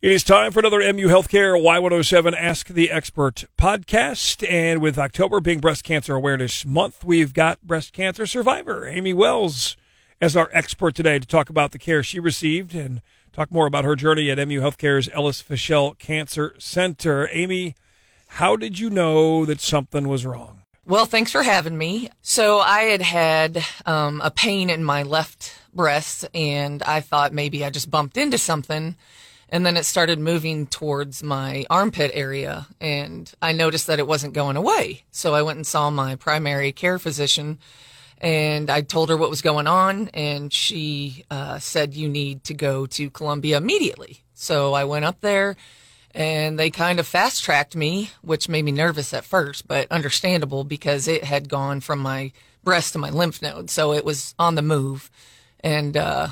It is time for another MU Healthcare Y107 Ask the Expert podcast. And with October being Breast Cancer Awareness Month, we've got breast cancer survivor Amy Wells as our expert today to talk about the care she received and talk more about her journey at MU Healthcare's Ellis Fischel Cancer Center. Amy, how did you know that something was wrong? Well, thanks for having me. So I had had um, a pain in my left breast, and I thought maybe I just bumped into something and then it started moving towards my armpit area and I noticed that it wasn't going away. So I went and saw my primary care physician and I told her what was going on and she uh, said you need to go to Columbia immediately. So I went up there and they kind of fast tracked me, which made me nervous at first, but understandable because it had gone from my breast to my lymph node. So it was on the move. And, uh,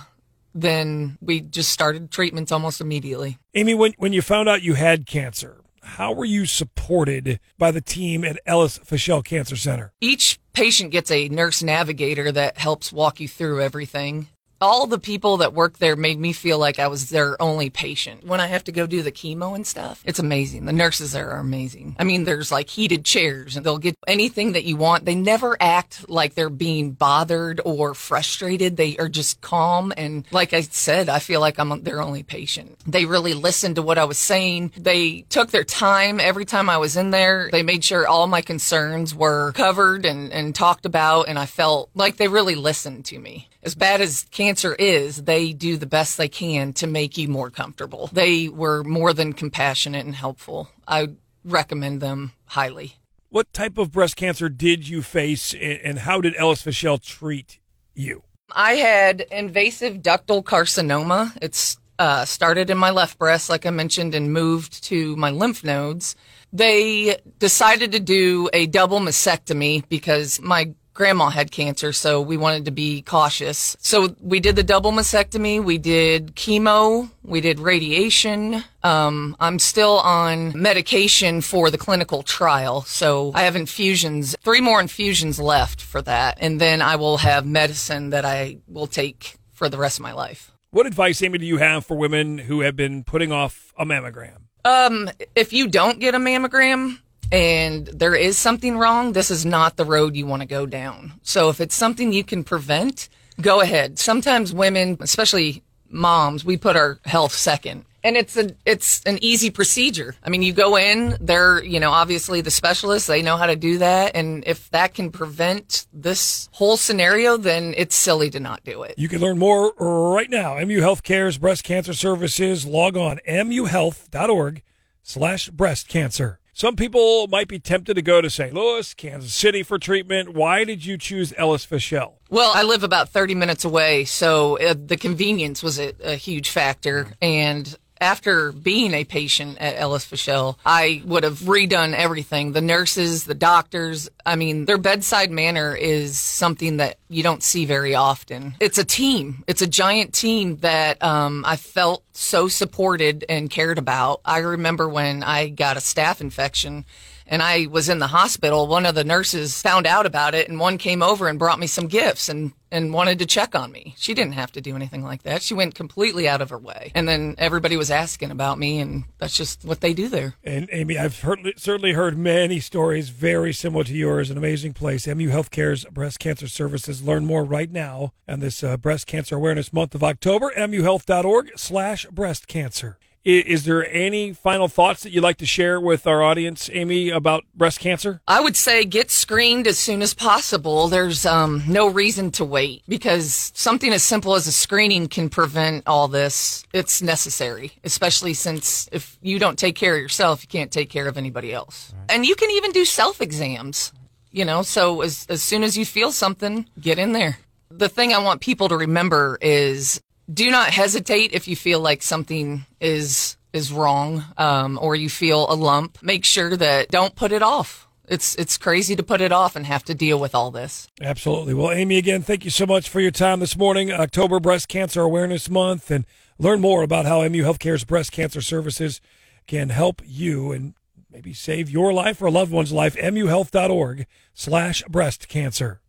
then we just started treatments almost immediately. Amy, when, when you found out you had cancer, how were you supported by the team at Ellis Fischel Cancer Center? Each patient gets a nurse navigator that helps walk you through everything all the people that work there made me feel like I was their only patient. When I have to go do the chemo and stuff, it's amazing. The nurses there are amazing. I mean, there's like heated chairs and they'll get anything that you want. They never act like they're being bothered or frustrated. They are just calm. And like I said, I feel like I'm their only patient. They really listened to what I was saying. They took their time every time I was in there. They made sure all my concerns were covered and, and talked about. And I felt like they really listened to me as bad as cancer is, they do the best they can to make you more comfortable. They were more than compassionate and helpful. I recommend them highly. What type of breast cancer did you face and how did Ellis Fischel treat you? I had invasive ductal carcinoma. It's uh, started in my left breast, like I mentioned, and moved to my lymph nodes. They decided to do a double mastectomy because my grandma had cancer, so we wanted to be cautious. So we did the double mastectomy, we did chemo, we did radiation. Um, I'm still on medication for the clinical trial, so I have infusions, three more infusions left for that, and then I will have medicine that I will take for the rest of my life. What advice, Amy, do you have for women who have been putting off a mammogram? Um, if you don't get a mammogram, and there is something wrong, this is not the road you want to go down. So if it's something you can prevent, go ahead. Sometimes women, especially moms, we put our health second. And it's a it's an easy procedure. I mean, you go in, they're, you know, obviously the specialists, they know how to do that, and if that can prevent this whole scenario, then it's silly to not do it. You can learn more right now. MU Healthcare's breast cancer services. Log on muhealth.org slash breast cancer. Some people might be tempted to go to St. Louis, Kansas City for treatment. Why did you choose Ellis Fischel? Well, I live about 30 minutes away, so uh, the convenience was a, a huge factor. And after being a patient at Ellis Fischel, I would have redone everything. The nurses, the doctors, I mean, their bedside manner is something that you don't see very often. It's a team. It's a giant team that um, I felt so supported and cared about. I remember when I got a staph infection and I was in the hospital, one of the nurses found out about it and one came over and brought me some gifts and, and wanted to check on me. She didn't have to do anything like that. She went completely out of her way. And then everybody was asking about me and that's just what they do there. And Amy, I've heard, certainly heard many stories very similar to yours. An amazing place. MU Healthcare's breast cancer services. Learn more right now on this uh, breast cancer awareness month of October. MUhealth.org slash breast cancer. Is there any final thoughts that you'd like to share with our audience, Amy, about breast cancer? I would say get screened as soon as possible. There's um, no reason to wait because something as simple as a screening can prevent all this. It's necessary, especially since if you don't take care of yourself, you can't take care of anybody else. Right. And you can even do self exams, you know, so as, as soon as you feel something, get in there. The thing I want people to remember is do not hesitate if you feel like something is is wrong um, or you feel a lump. Make sure that don't put it off. It's it's crazy to put it off and have to deal with all this. Absolutely. Well, Amy, again, thank you so much for your time this morning. October Breast Cancer Awareness Month, and learn more about how MU Healthcare's breast cancer services can help you and maybe save your life or a loved one's life. MUHealth.org slash breast cancer.